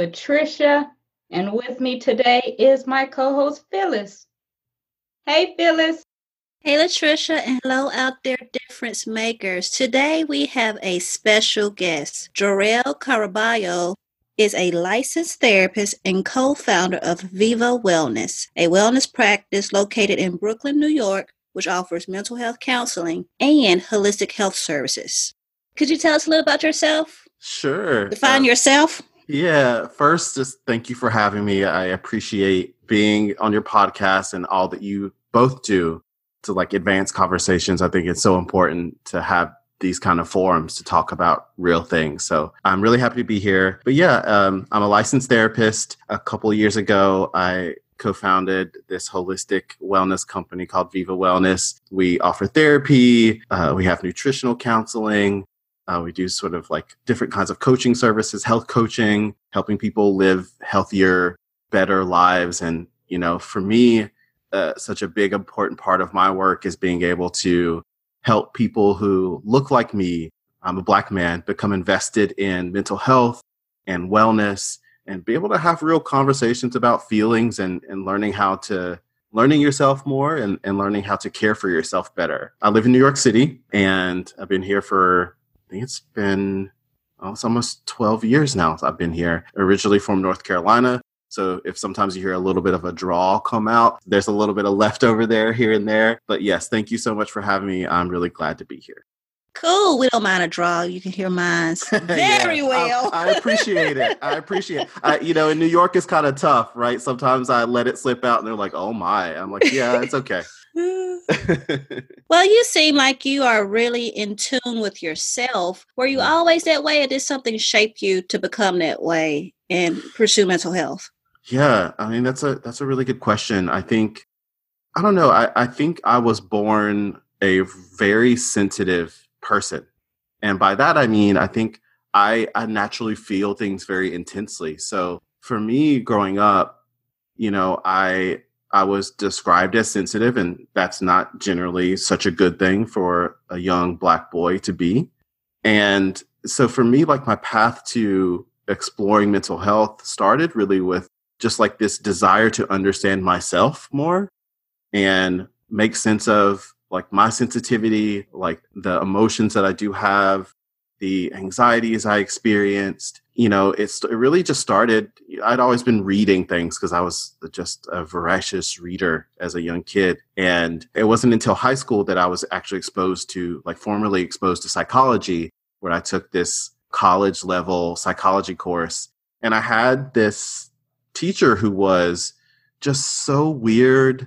Latricia, and with me today is my co host Phyllis. Hey, Phyllis. Hey, Latricia, and hello out there, difference makers. Today we have a special guest. Jorel Caraballo is a licensed therapist and co founder of Viva Wellness, a wellness practice located in Brooklyn, New York, which offers mental health counseling and holistic health services. Could you tell us a little about yourself? Sure. Define uh, yourself. Yeah. First, just thank you for having me. I appreciate being on your podcast and all that you both do to like advance conversations. I think it's so important to have these kind of forums to talk about real things. So I'm really happy to be here. But yeah, um, I'm a licensed therapist. A couple years ago, I co-founded this holistic wellness company called Viva Wellness. We offer therapy. Uh, we have nutritional counseling. Uh, we do sort of like different kinds of coaching services, health coaching, helping people live healthier, better lives. And, you know, for me, uh, such a big, important part of my work is being able to help people who look like me. I'm a black man, become invested in mental health and wellness and be able to have real conversations about feelings and, and learning how to learning yourself more and, and learning how to care for yourself better. I live in New York City and I've been here for think it's been oh, it's almost 12 years now I've been here. Originally from North Carolina. So if sometimes you hear a little bit of a draw come out, there's a little bit of leftover there here and there. But yes, thank you so much for having me. I'm really glad to be here. Cool. We don't mind a draw. You can hear mine very yeah, well. I, I, appreciate it. I appreciate it. I, you know, in New York, it's kind of tough, right? Sometimes I let it slip out and they're like, oh my. I'm like, yeah, it's okay. well, you seem like you are really in tune with yourself. Were you mm-hmm. always that way, or did something shape you to become that way and pursue mental health? Yeah, I mean that's a that's a really good question. I think I don't know. I, I think I was born a very sensitive person. And by that I mean I think I, I naturally feel things very intensely. So for me growing up, you know, I I was described as sensitive, and that's not generally such a good thing for a young black boy to be. And so for me, like my path to exploring mental health started really with just like this desire to understand myself more and make sense of like my sensitivity, like the emotions that I do have, the anxieties I experienced. You know, it's it really just started. I'd always been reading things because I was just a voracious reader as a young kid. And it wasn't until high school that I was actually exposed to, like, formally exposed to psychology, where I took this college level psychology course. And I had this teacher who was just so weird.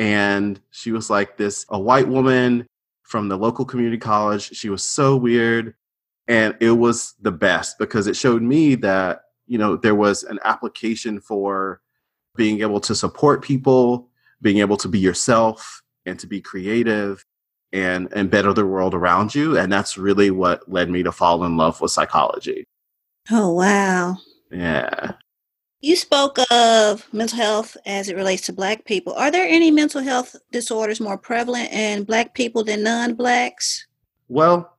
And she was like this, a white woman from the local community college. She was so weird and it was the best because it showed me that you know there was an application for being able to support people being able to be yourself and to be creative and and better the world around you. And that's really what led me to fall in love with psychology. Oh wow. Yeah. You spoke of mental health as it relates to black people. Are there any mental health disorders more prevalent in black people than non-blacks? Well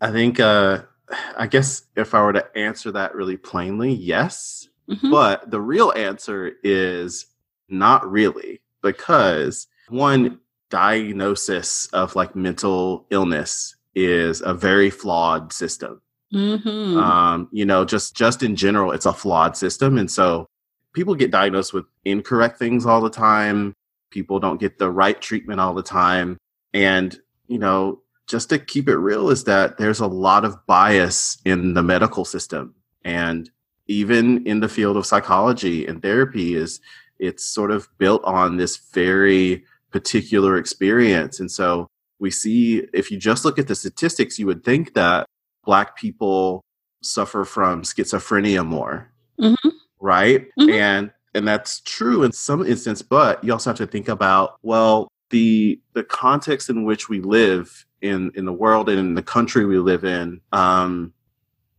I think, uh, I guess if I were to answer that really plainly, yes. Mm-hmm. But the real answer is not really, because one diagnosis of like mental illness is a very flawed system. Mm-hmm. Um, you know, just just in general, it's a flawed system, and so people get diagnosed with incorrect things all the time. People don't get the right treatment all the time, and you know, just to keep it real is that there's a lot of bias in the medical system and even in the field of psychology and therapy is it's sort of built on this very particular experience and so we see if you just look at the statistics you would think that black people suffer from schizophrenia more mm-hmm. right? Mm-hmm. And and that's true in some instance, but you also have to think about well, the the context in which we live in in the world and in the country we live in um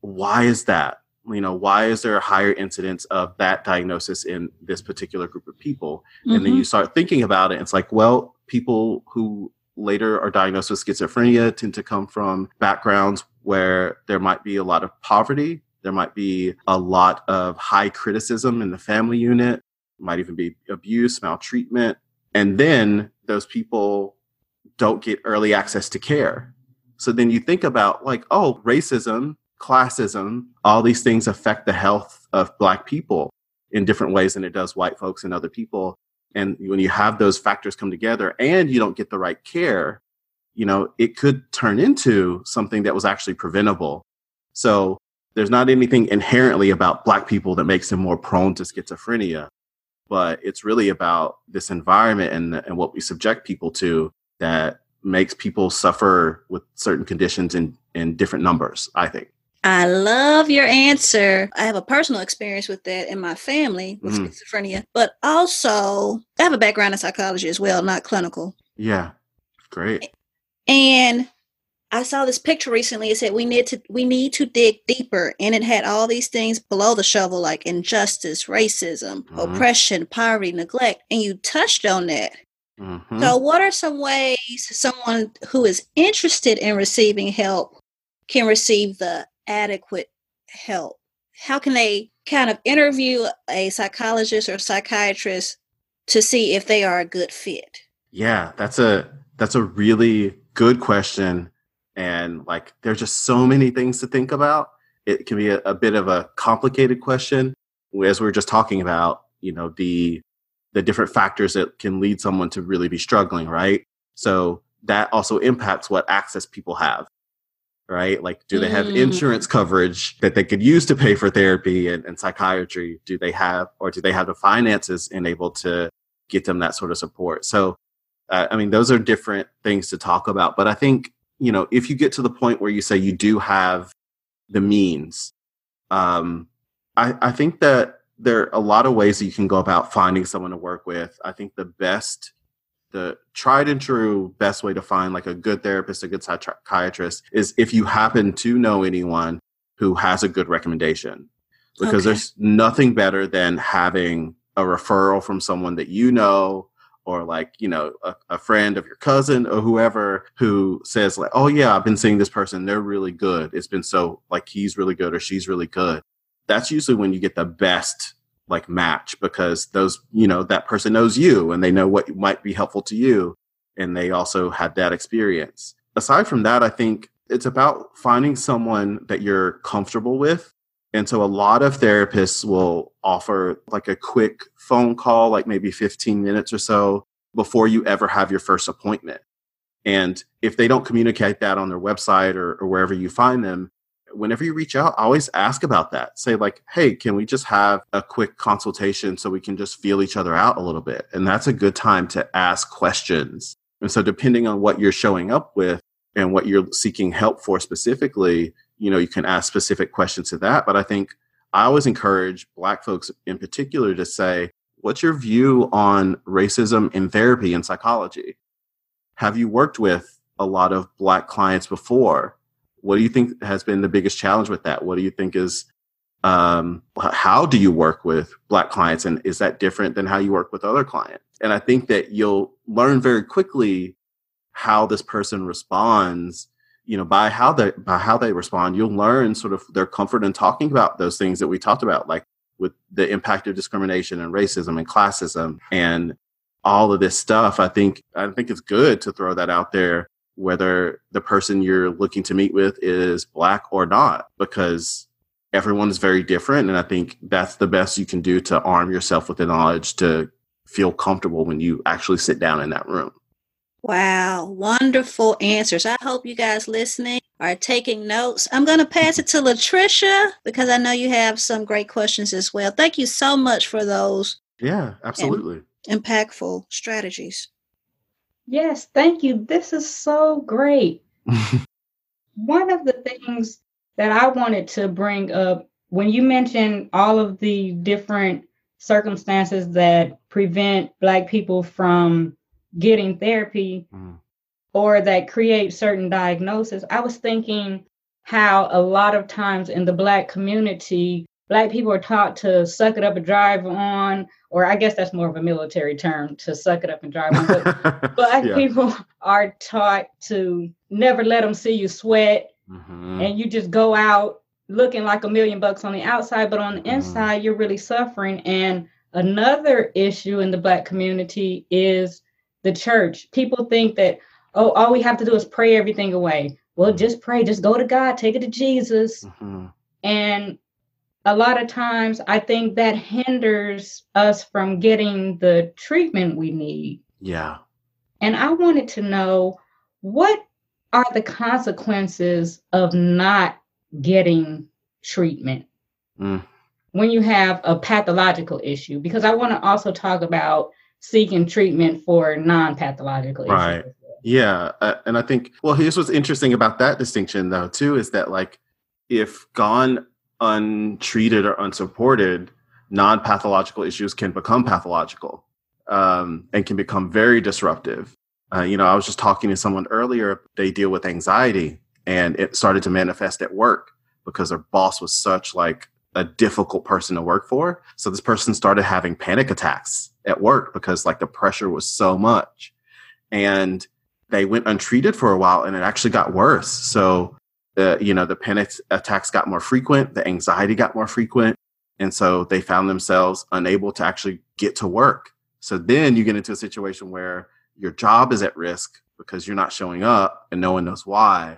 why is that you know why is there a higher incidence of that diagnosis in this particular group of people mm-hmm. and then you mm-hmm. start thinking about it it's like well people who later are diagnosed with schizophrenia tend to come from backgrounds where there might be a lot of poverty there might be a lot of high criticism in the family unit might even be abuse maltreatment and then those people don't get early access to care. So then you think about like, oh, racism, classism, all these things affect the health of Black people in different ways than it does white folks and other people. And when you have those factors come together and you don't get the right care, you know, it could turn into something that was actually preventable. So there's not anything inherently about Black people that makes them more prone to schizophrenia, but it's really about this environment and, and what we subject people to that makes people suffer with certain conditions in, in different numbers, I think. I love your answer. I have a personal experience with that in my family with mm. schizophrenia, but also I have a background in psychology as well, not clinical. Yeah. Great. And I saw this picture recently. It said we need to we need to dig deeper, and it had all these things below the shovel, like injustice, racism, mm-hmm. oppression, poverty, neglect, and you touched on that. Mm-hmm. So, what are some ways someone who is interested in receiving help can receive the adequate help? How can they kind of interview a psychologist or psychiatrist to see if they are a good fit? Yeah, that's a that's a really good question and like there's just so many things to think about. It can be a, a bit of a complicated question as we are just talking about, you know, the the different factors that can lead someone to really be struggling, right? So that also impacts what access people have, right? Like, do they have mm. insurance coverage that they could use to pay for therapy and, and psychiatry? Do they have, or do they have the finances enabled to get them that sort of support? So, uh, I mean, those are different things to talk about. But I think, you know, if you get to the point where you say you do have the means, um, I, I think that there are a lot of ways that you can go about finding someone to work with. I think the best, the tried and true best way to find like a good therapist, a good psychiatrist is if you happen to know anyone who has a good recommendation. Because okay. there's nothing better than having a referral from someone that you know or like you know a, a, friend of your cousin or whoever who says like oh yeah i've been seeing this person they're really good it's been so like he's really good or she's really good that's usually when you get the best like match because those you know that person knows you and they know what might be helpful to you and they also had that experience. Aside from that i think it's about finding someone that you're comfortable with. And so a lot of therapists will offer like a quick phone call like maybe 15 minutes or so before you ever have your first appointment. And if they don't communicate that on their website or, or wherever you find them whenever you reach out, always ask about that. Say, like, hey, can we just have a quick consultation so we can just feel each other out a little bit? And that's a good time to ask questions. And so, depending on what you're showing up with and what you're seeking help for specifically, you know, you can ask specific questions to that. But I think I always encourage Black folks in particular to say, what's your view on racism in therapy and psychology? Have you worked with a lot of Black clients before? What do you think has been the biggest challenge with that? What do you think is um, how do you work with black clients and is that different than how you work with other clients? And i think that you'll learn very quickly how this person responds you know by how they by how they respond. You'll learn sort of their comfort in talking about those things that we talked about like with the impact of discrimination and racism and classism and all of this stuff. I think i think it's good to throw that out there whether the person you're looking to meet with is black or not, because everyone is very different. And I think that's the best you can do to arm yourself with the knowledge to feel comfortable when you actually sit down in that room. Wow, wonderful answers. I hope you guys listening are taking notes. I'm going to pass it to Latricia because I know you have some great questions as well. Thank you so much for those. Yeah, absolutely. Impactful strategies. Yes, thank you. This is so great. One of the things that I wanted to bring up when you mentioned all of the different circumstances that prevent Black people from getting therapy mm. or that create certain diagnoses, I was thinking how a lot of times in the Black community, Black people are taught to suck it up and drive on, or I guess that's more of a military term to suck it up and drive on. But Black yeah. people are taught to never let them see you sweat, mm-hmm. and you just go out looking like a million bucks on the outside, but on the mm-hmm. inside, you're really suffering. And another issue in the Black community is the church. People think that, oh, all we have to do is pray everything away. Well, just pray, just go to God, take it to Jesus. Mm-hmm. And a lot of times, I think that hinders us from getting the treatment we need. Yeah. And I wanted to know what are the consequences of not getting treatment mm. when you have a pathological issue because i want to also talk about seeking treatment for non-pathological right. issues yeah uh, and i think well here's what's interesting about that distinction though too is that like if gone untreated or unsupported non-pathological issues can become pathological um, and can become very disruptive. Uh, you know i was just talking to someone earlier they deal with anxiety and it started to manifest at work because their boss was such like a difficult person to work for. So this person started having panic attacks at work because like the pressure was so much. And they went untreated for a while and it actually got worse. So you know the panic attacks got more frequent the anxiety got more frequent and so they found themselves unable to actually get to work so then you get into a situation where your job is at risk because you're not showing up and no one knows why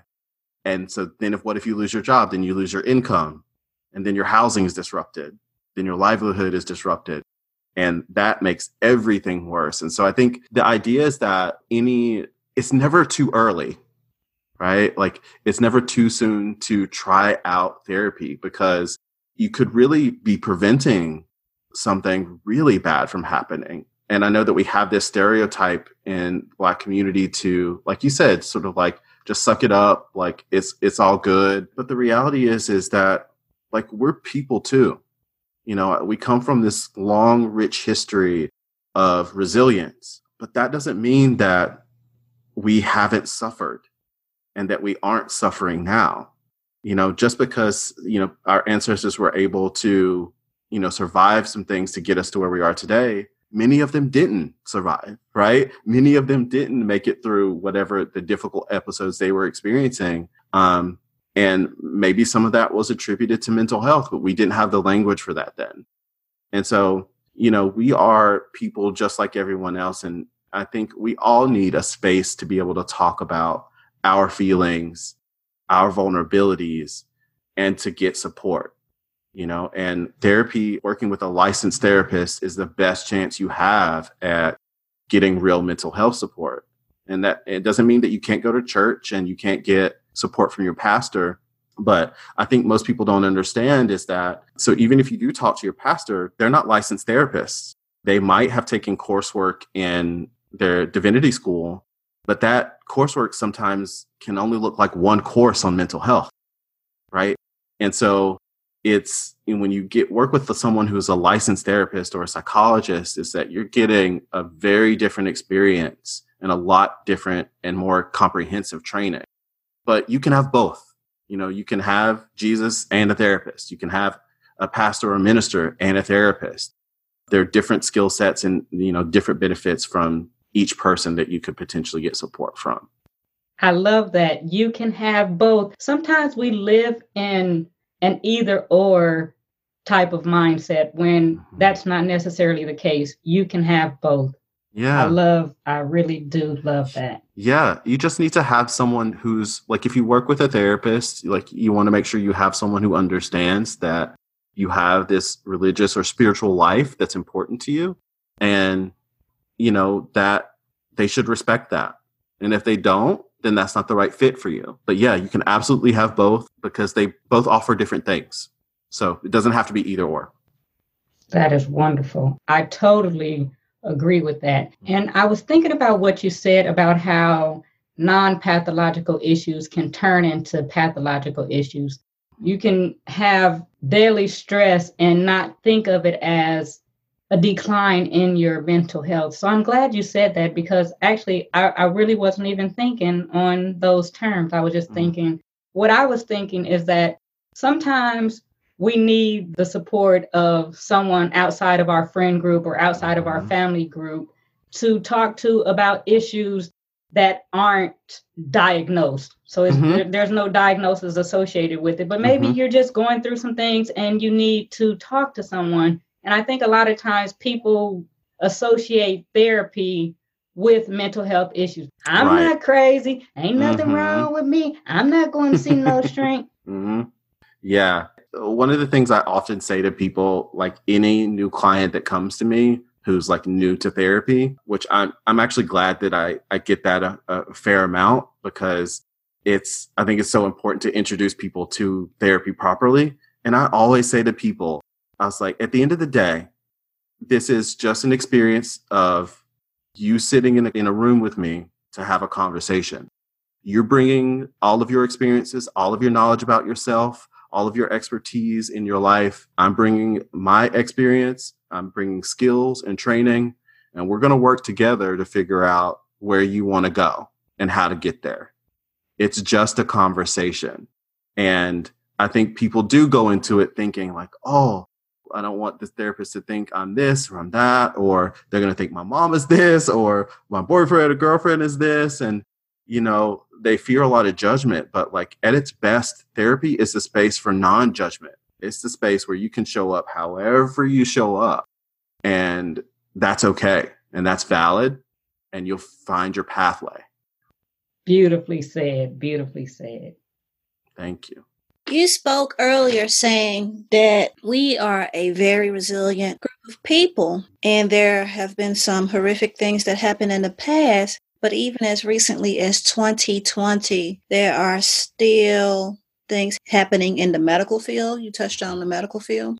and so then if what if you lose your job? Then you lose your income. And then your housing is disrupted. Then your livelihood is disrupted. And that makes everything worse. And so I think the idea is that any it's never too early, right? Like it's never too soon to try out therapy because you could really be preventing something really bad from happening. And I know that we have this stereotype in black community to, like you said, sort of like just suck it up like it's it's all good but the reality is is that like we're people too you know we come from this long rich history of resilience but that doesn't mean that we haven't suffered and that we aren't suffering now you know just because you know our ancestors were able to you know survive some things to get us to where we are today many of them didn't survive, right? Many of them didn't make it through whatever the difficult episodes they were experiencing. Um, and maybe some of that was attributed to mental health, but we didn't have the language for that then. And so, you know, we are people just like everyone else. And I think we all need a space to be able to talk about our feelings, our vulnerabilities, and to get support you know? And therapy working with a licensed therapist is the best chance you have at getting real mental health support. And that it doesn't mean that you can't go to church and you can't get support from your pastor but i think most people don't understand is that so even if you do talk to your pastor they're not licensed therapists. They might have taken coursework in their divinity school but that coursework sometimes can only look like one course on mental health right? And so it's when you get work with someone who's a licensed therapist or a psychologist is that you're getting a very different experience and a lot different and more comprehensive training. But you can have both. You know you can have jesus and a therapist. You can have a pastor or minister and a therapist. There are different skill sets and you know different benefits from each person that you could potentially get support from i love that you can have both sometimes we live in an either or type of mindset when mm-hmm. that's not necessarily the case. You can have both. Yeah. I love, I really do love that. Yeah. You just need to have someone who's like, if you work with a therapist, like you want to make sure you have someone who understands that you have this religious or spiritual life that's important to you. And, you know, that they should respect that. And if they don't, then that's not the right fit for you. But yeah, you can absolutely have both because they both offer different things. So it doesn't have to be either or. That is wonderful. I totally agree with that. And I was thinking about what you said about how non pathological issues can turn into pathological issues. You can have daily stress and not think of it as a decline in your mental health. So I'm glad you said that because actually I, I really wasn't even thinking on those terms. I was just mm-hmm. thinking what I was thinking is that sometimes we need the support of someone outside of our friend group or outside of our mm-hmm. family group to talk to about issues that aren't diagnosed. So mm-hmm. there, there's no diagnosis associated with it, but maybe mm-hmm. you're just going through some things and you need to talk to someone. And I think a lot of times people associate therapy with mental health issues. I'm right. not crazy. Ain't nothing mm-hmm. wrong with me. I'm not going to see no strength. Mm-hmm. Yeah. One of the things I often say to people, like any new client that comes to me, who's like new to therapy, which I'm I'm actually glad that I I get that a, a fair amount because it's I think it's so important to introduce people to therapy properly. And I always say to people, I was like, at the end of the day, this is just an experience of you sitting in a, in a room with me to have a conversation. You're bringing all of your experiences, all of your knowledge about yourself, all of your expertise in your life. I'm bringing my experience, I'm bringing skills and training, and we're going to work together to figure out where you want to go and how to get there. It's just a conversation. And I think people do go into it thinking, like, oh, I don't want this therapist to think I'm this or I'm that, or they're going to think my mom is this, or my boyfriend or girlfriend is this. And, you know, they fear a lot of judgment, but like at its best, therapy is the space for non judgment. It's the space where you can show up however you show up. And that's okay. And that's valid. And you'll find your pathway. Beautifully said. Beautifully said. Thank you. You spoke earlier saying that we are a very resilient group of people, and there have been some horrific things that happened in the past. But even as recently as 2020, there are still things happening in the medical field. You touched on the medical field.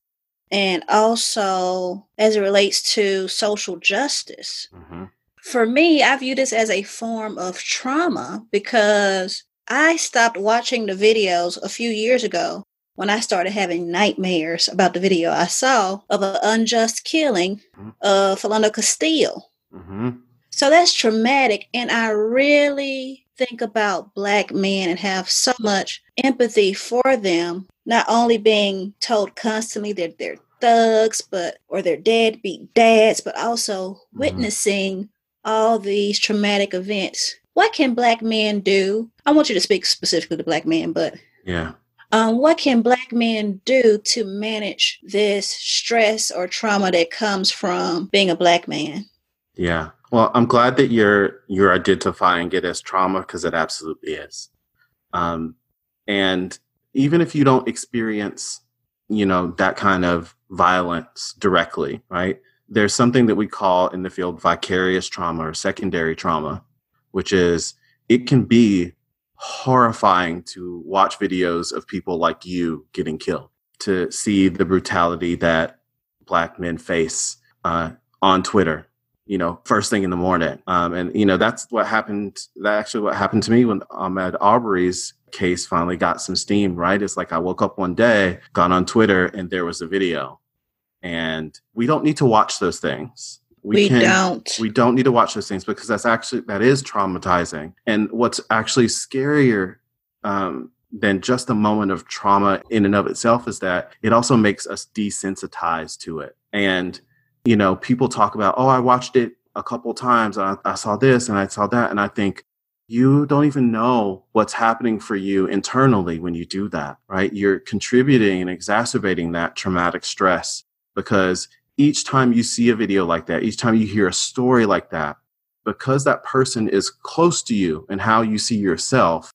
And also as it relates to social justice. Mm-hmm. For me, I view this as a form of trauma because I stopped watching the videos a few years ago when I started having nightmares about the video I saw of an unjust killing mm-hmm. of Philando Castile. Mm-hmm. So that's traumatic. And I really think about Black men and have so much empathy for them, not only being told constantly that they're thugs, but or they're deadbeat dads, but also mm-hmm. witnessing all these traumatic events. What can Black men do? I want you to speak specifically to Black men, but yeah. Um, what can Black men do to manage this stress or trauma that comes from being a Black man? Yeah. Well, I'm glad that you're you're identifying it as trauma because it absolutely is. Um, and even if you don't experience, you know, that kind of violence directly, right? There's something that we call in the field vicarious trauma or secondary trauma, which is it can be horrifying to watch videos of people like you getting killed, to see the brutality that black men face uh, on Twitter you know, first thing in the morning. Um, and, you know, that's what happened. That actually what happened to me when Ahmaud Arbery's case finally got some steam, right? It's like I woke up one day, got on Twitter, and there was a video. And we don't need to watch those things. We, we don't. We don't need to watch those things because that's actually, that is traumatizing. And what's actually scarier um, than just a moment of trauma in and of itself is that it also makes us desensitized to it. And you know, people talk about, oh, I watched it a couple times. I, I saw this and I saw that. And I think you don't even know what's happening for you internally when you do that, right? You're contributing and exacerbating that traumatic stress because each time you see a video like that, each time you hear a story like that, because that person is close to you and how you see yourself,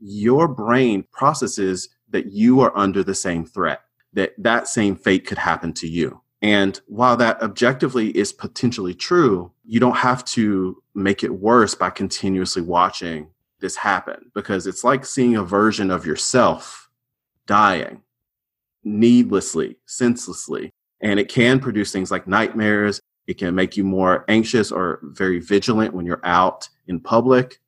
your brain processes that you are under the same threat, that that same fate could happen to you. And while that objectively is potentially true, you don't have to make it worse by continuously watching this happen because it's like seeing a version of yourself dying needlessly, senselessly. And it can produce things like nightmares. It can make you more anxious or very vigilant when you're out in public.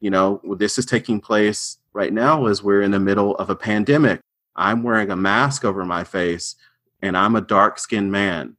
You know, this is taking place right now as we're in the middle of a pandemic I'm wearing a mask over my face and I'm a dark skinned man.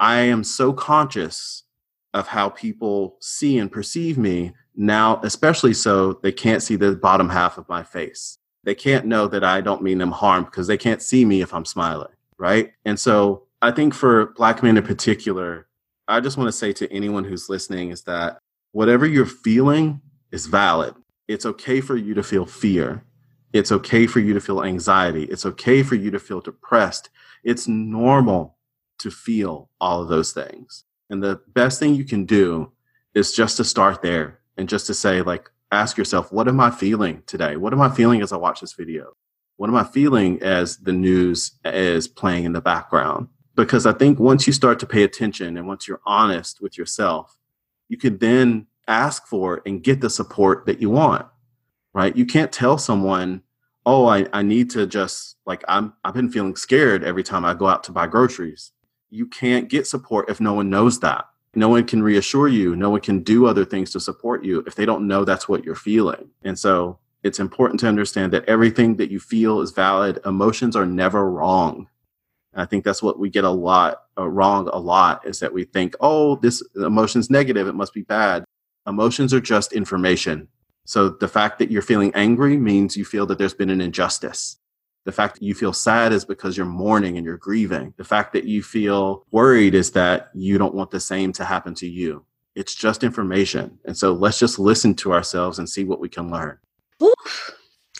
I am so conscious of how people see and perceive me now, especially so they can't see the bottom half of my face. They can't know that I don't mean them harm because they can't see me if I'm smiling, right? And so I think for Black men in particular, I just want to say to anyone who's listening is that whatever you're feeling is valid. It's okay for you to feel fear. It's okay for you to feel anxiety. It's okay for you to feel depressed. It's normal to feel all of those things. And the best thing you can do is just to start there and just to say, like, ask yourself, what am I feeling today? What am I feeling as I watch this video? What am I feeling as the news is playing in the background? Because I think once you start to pay attention and once you're honest with yourself, you can then ask for and get the support that you want, right? You can't tell someone, oh, I, I need to just like, I'm, I've been feeling scared every time I go out to buy groceries. You can't get support if no one knows that. No one can reassure you. No one can do other things to support you if they don't know that's what you're feeling. And so it's important to understand that everything that you feel is valid. Emotions are never wrong. And I think that's what we get a lot uh, wrong a lot is that we think, oh, this emotion's negative. It must be bad. Emotions are just information. So the fact that you're feeling angry means you feel that there's been an injustice. The fact that you feel sad is because you're mourning and you're grieving. The fact that you feel worried is that you don't want the same to happen to you. It's just information. And so let's just listen to ourselves and see what we can learn.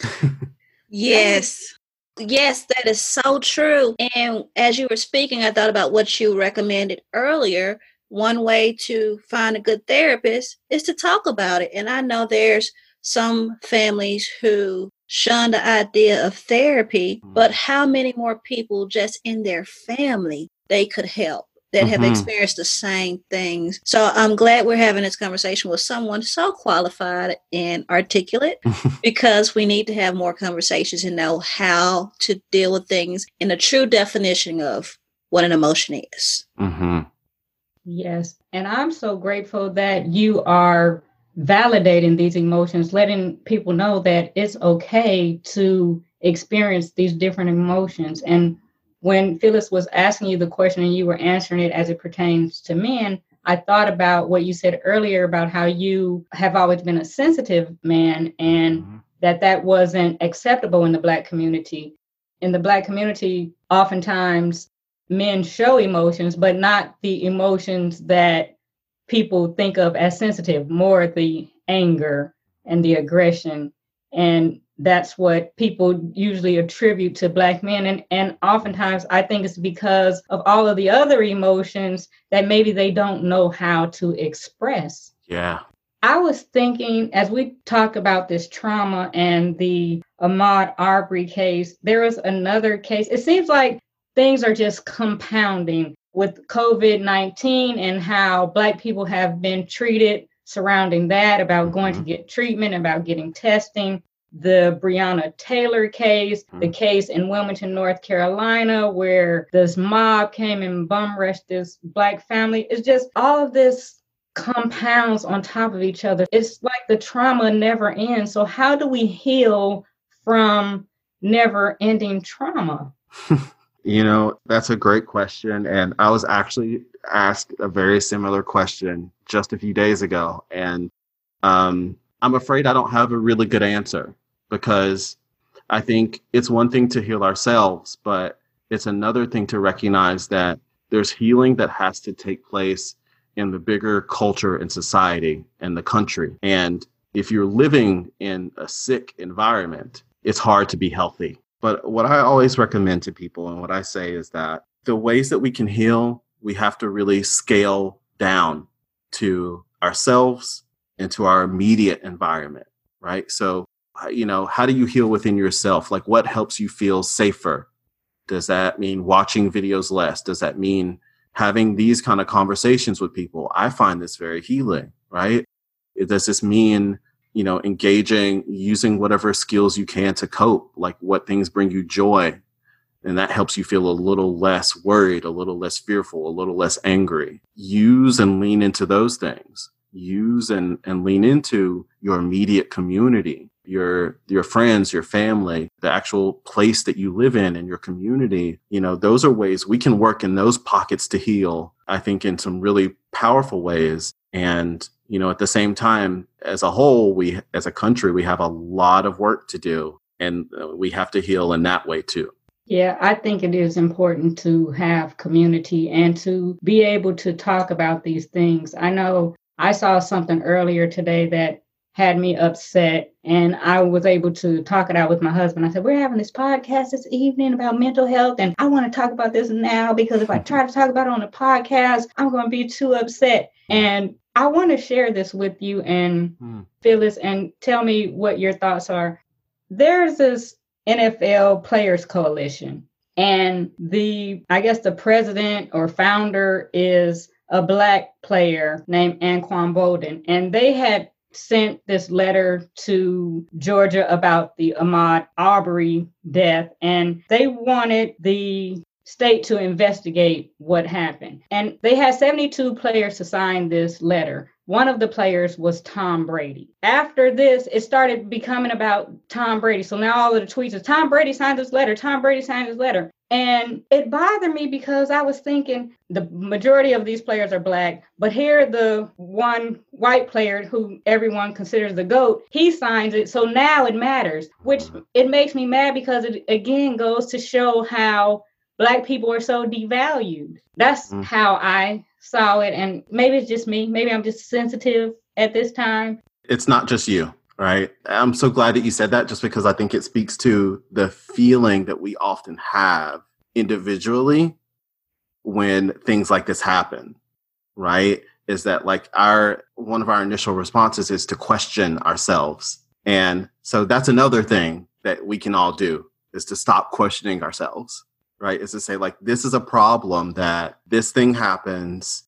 yes. Yes, that is so true. And as you were speaking, I thought about what you recommended earlier. One way to find a good therapist is to talk about it. And I know there's some families who shun the idea of therapy, but mm. how many more people just in their family they could help? That have mm-hmm. experienced the same things. So I'm glad we're having this conversation with someone so qualified and articulate because we need to have more conversations and know how to deal with things in a true definition of what an emotion is. Mm-hmm. Yes. And I'm so grateful that you are validating these emotions, letting people know that it's okay to experience these different emotions. And when Phyllis was asking you the question and you were answering it as it pertains to men, I thought about what you said earlier about how you have always been a sensitive man and mm-hmm. that that wasn't acceptable in the Black community. In the Black community, oftentimes men show emotions, but not the emotions that people think of as sensitive, more the anger and the aggression. And that's what people usually attribute to black men. And and oftentimes i think it's because of all of the other emotions that maybe they don't know how to express. Yeah. I was thinking as we talk about this trauma and the ahmaud arbery case there was another case. It seems like things are just compounding with covid-19 and how black people have been treated surrounding that about going to mm-hmm. get treatment about getting testing the Breonna Taylor case, the case in Wilmington, North Carolina, where this mob came and bum rushed this black family. It's just all of this compounds on top of each other. It's like the trauma never ends. So, how do we heal from never ending trauma? you know, that's a great question. And I was actually asked a very similar question just a few days ago. And um, I'm afraid I don't have a really good answer because I think it's one thing to heal ourselves, but it's another thing to recognize that there's healing that has to take place in the bigger culture and society and the country. And if you're living in a sick environment, it's hard to be healthy. But what I always recommend to people and what I say is that the ways that we can heal, we have to really scale down to ourselves and to our immediate environment, right? So you know, how do you heal within yourself? Like what helps you feel safer? Does that mean watching videos less? Does that mean having these kind of conversations with people? I find this very healing, right? Does this mean, you know, engaging, using whatever skills you can to cope? Like what things bring you joy? And that helps you feel a little less worried, a little less fearful, a little less angry. Use and lean into those things. Use and, and lean into your immediate community your your friends, your family, the actual place that you live in and your community, you know, those are ways we can work in those pockets to heal, I think in some really powerful ways. And, you know, at the same time, as a whole, we as a country, we have a lot of work to do and uh, we have to heal in that way too. Yeah, I think it is important to have community and to be able to talk about these things. I know I saw something earlier today that had me upset and I was able to talk it out with my husband. I said, We're having this podcast this evening about mental health, and I want to talk about this now because if I try to talk about it on a podcast, I'm going to be too upset. And I want to share this with you and hmm. Phyllis and tell me what your thoughts are. There's this NFL Players Coalition, and the, I guess, the president or founder is a black player named Anquan Boldin, and they had sent this letter to Georgia about the Ahmaud Arbery death, and they wanted the state to investigate what happened. And they had 72 players to sign this letter. One of the players was Tom Brady. After this, it started becoming about Tom Brady. So now all of the tweets is Tom Brady signed this letter. Tom Brady signed this letter. And it bothered me because I was thinking the majority of these players are black, but here the one white player who everyone considers the GOAT, he signs it. So now it matters, which it makes me mad because it again goes to show how black people are so devalued. That's mm. how I saw it. And maybe it's just me. Maybe I'm just sensitive at this time. It's not just you right? I'm so glad that you said that just because I think it speaks to the feeling that we often have individually when things like this happen, right? Is that like our one of our initial responses is to question ourselves. And so that's another thing that we can all do is to stop questioning ourselves, right? Is to say, like, this is a problem that this thing happens,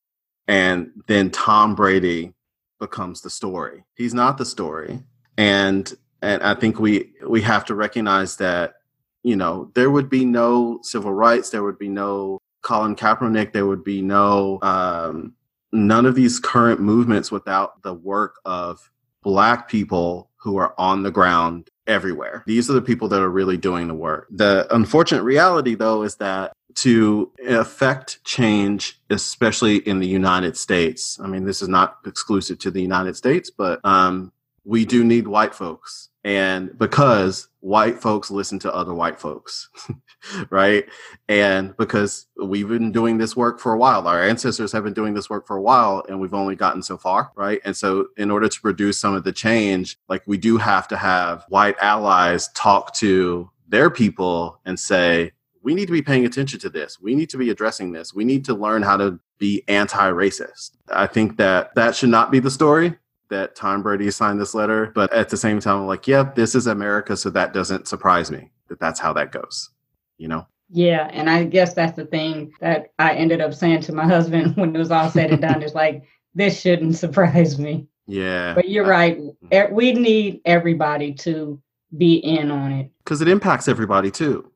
and then Tom Brady becomes the story. He's not the story and and I think we we have to recognize that you know there would be no civil rights, there would be no Colin Kaepernick, there would be no um, none of these current movements without the work of black people who are on the ground everywhere. These are the people that are really doing the work. The unfortunate reality, though, is that to affect change, especially in the United States, I mean, this is not exclusive to the United States, but um, we do need white folks. And because white folks listen to other white folks, right? And because we've been doing this work for a while, our ancestors have been doing this work for a while, and we've only gotten so far, right? And so, in order to produce some of the change, like we do have to have white allies talk to their people and say, we need to be paying attention to this. We need to be addressing this. We need to learn how to be anti racist. I think that that should not be the story that Tom Brady signed this letter, but at the same time, I'm like, yep, yeah, this is America, so that doesn't surprise me that that's how that goes, you know? Yeah, and I guess that's the thing that I ended up saying to my husband when it was all said and done. Is like, this shouldn't surprise me. Yeah. But you're right. Mm-hmm. We need everybody to be in on it. Because it impacts everybody too.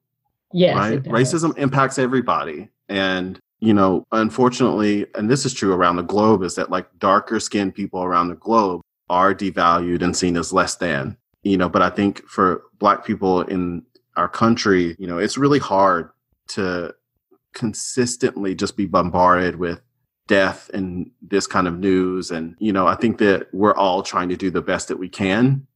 Yes. Right? Racism impacts everybody. And you know, unfortunately, and this is true around the globe, is that like darker skinned people around the globe are devalued and seen as less than, you know, but I think for black people in our country, you know, it's really hard to consistently just be bombarded with death and this kind of news. And, you know, I think that we're all trying to do the best that we can.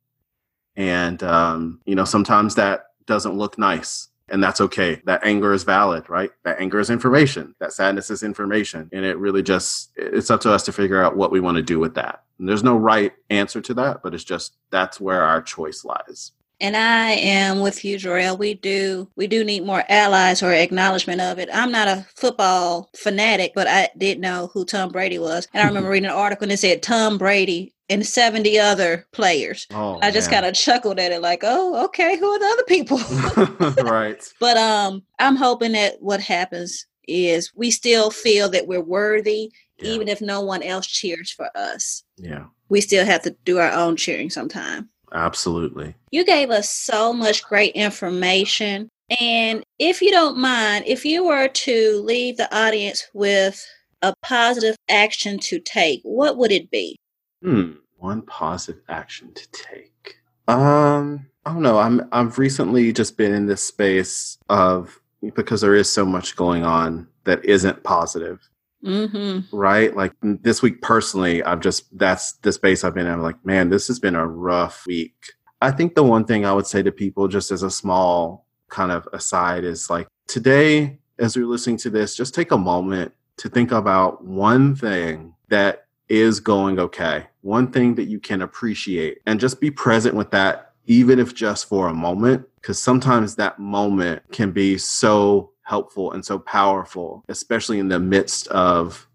And, um, you know, sometimes that doesn't look nice and that's okay. That anger is valid, right? That anger is information. That sadness is information. And it really just, it's up to us to figure out what we want to do with that. And there's no right answer to that, but it's just that's where our choice lies. And I am with you, Jorel. We do we do need more allies or acknowledgement of it. I'm not a football fanatic, but I did know who Tom Brady was. And I remember reading an article and it said Tom Brady and 70 other players. Oh, I just kind of chuckled at it like, oh, okay, who are the other people? right. But um I'm hoping that what happens is we still feel that we're worthy yeah. even if no one else cheers for us. Yeah. We still have to do our own cheering sometime. Absolutely. You gave us so much great information. And if you don't mind, if you were to leave the audience with a positive action to take, what would it be? Hmm. One positive action to take. Um, I don't know. I'm I've recently just been in this space of because there is so much going on that isn't positive. Mm-hmm. Right? Like this week personally, I've just that's the space I've been in. I'm like, man, this has been a rough week. I think the one thing I would say to people, just as a small kind of aside, is like today, as you're listening to this, just take a moment to think about one thing that is going okay, one thing that you can appreciate, and just be present with that, even if just for a moment, because sometimes that moment can be so helpful and so powerful, especially in the midst of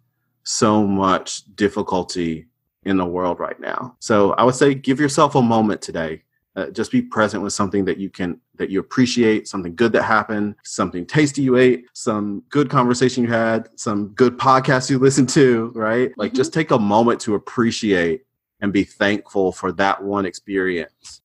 so much difficulty in the world right now. So I would say give yourself a moment today uh, just be present with something that you can that you appreciate something good that happened something tasty you ate some good conversation you had some good podcast you listened to right like mm-hmm. just take a moment to appreciate and be thankful for that one experience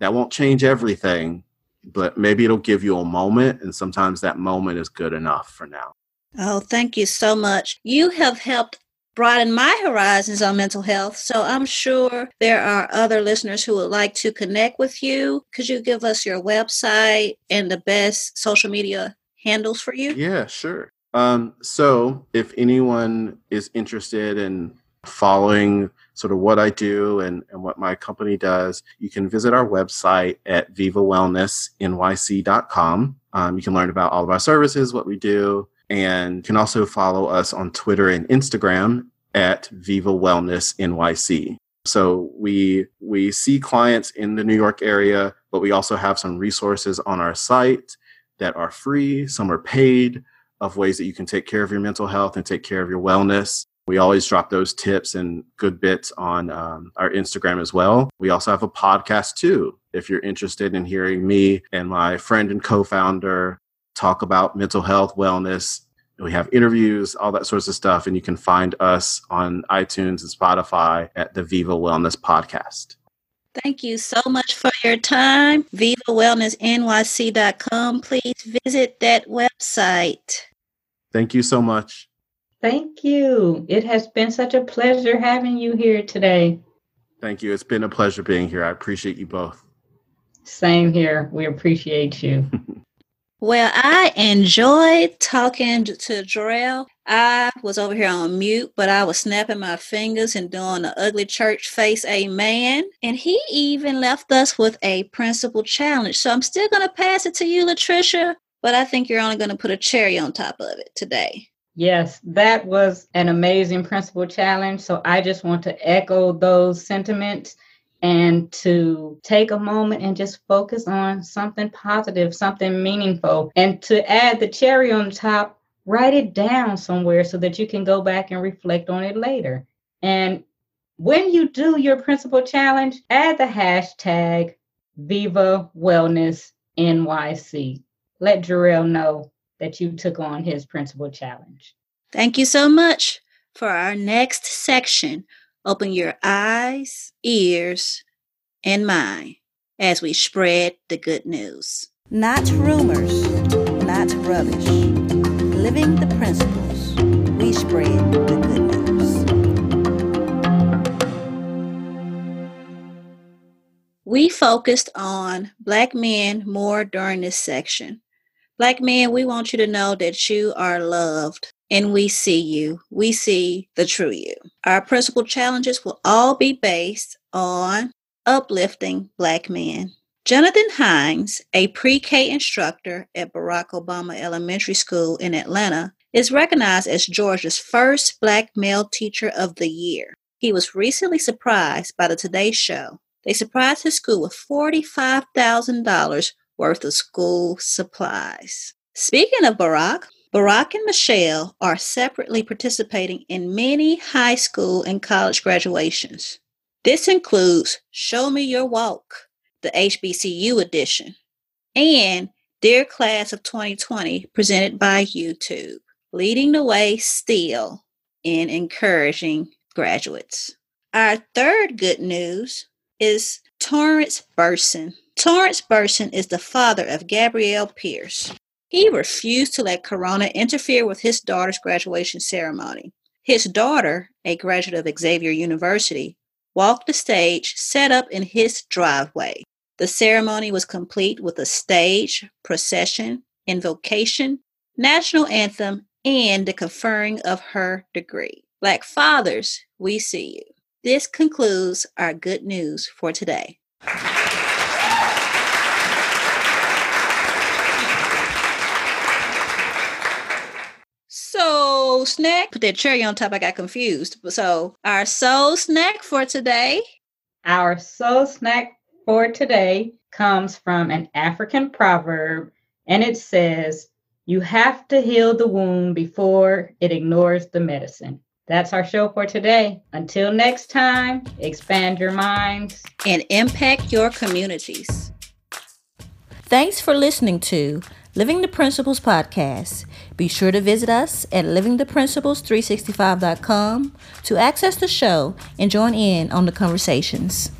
that won't change everything but maybe it'll give you a moment and sometimes that moment is good enough for now Oh, thank you so much. You have helped broaden my horizons on mental health. So I'm sure there are other listeners who would like to connect with you. Could you give us your website and the best social media handles for you? Yeah, sure. Um, so if anyone is interested in following sort of what I do and, and what my company does, you can visit our website at vivawellnessnyc.com. Um, you can learn about all of our services, what we do, and you can also follow us on Twitter and Instagram at Viva Wellness NYC. So we we see clients in the New York area, but we also have some resources on our site that are free, some are paid of ways that you can take care of your mental health and take care of your wellness. We always drop those tips and good bits on um, our Instagram as well. We also have a podcast too. If you're interested in hearing me and my friend and co founder talk about mental health, wellness. We have interviews, all that sorts of stuff. And you can find us on iTunes and Spotify at the Viva Wellness Podcast. Thank you so much for your time. VivaWellnessNYC.com. Please visit that website. Thank you so much. Thank you. It has been such a pleasure having you here today. Thank you. It's been a pleasure being here. I appreciate you both. Same here. We appreciate you. Well, I enjoyed talking to Jarrell. I was over here on mute, but I was snapping my fingers and doing the ugly church face, amen. And he even left us with a principle challenge. So I'm still going to pass it to you, Latricia, but I think you're only going to put a cherry on top of it today. Yes, that was an amazing principle challenge. So I just want to echo those sentiments and to take a moment and just focus on something positive, something meaningful. And to add the cherry on top, write it down somewhere so that you can go back and reflect on it later. And when you do your principle challenge, add the hashtag Viva Wellness NYC. Let Jarrell know that you took on his principle challenge. Thank you so much. For our next section, Open your eyes, ears, and mind as we spread the good news. Not rumors, not rubbish. Living the principles, we spread the good news. We focused on Black men more during this section. Black men, we want you to know that you are loved and we see you. We see the true you. Our principle challenges will all be based on uplifting Black men. Jonathan Hines, a pre K instructor at Barack Obama Elementary School in Atlanta, is recognized as Georgia's first Black male teacher of the year. He was recently surprised by the Today Show. They surprised his school with $45,000 worth of school supplies. Speaking of Barack, Barack and Michelle are separately participating in many high school and college graduations. This includes Show Me Your Walk, the HBCU edition, and Dear Class of 2020, presented by YouTube, leading the way still in encouraging graduates. Our third good news is Torrance Burson. Torrance Burson is the father of Gabrielle Pierce. He refused to let Corona interfere with his daughter's graduation ceremony. His daughter, a graduate of Xavier University, walked the stage set up in his driveway. The ceremony was complete with a stage, procession, invocation, national anthem, and the conferring of her degree. Black fathers, we see you. This concludes our good news for today. So, snack, put that cherry on top. I got confused. So, our soul snack for today. Our soul snack for today comes from an African proverb, and it says, You have to heal the wound before it ignores the medicine. That's our show for today. Until next time, expand your minds and impact your communities. Thanks for listening to Living the Principles podcast. Be sure to visit us at livingtheprinciples365.com to access the show and join in on the conversations.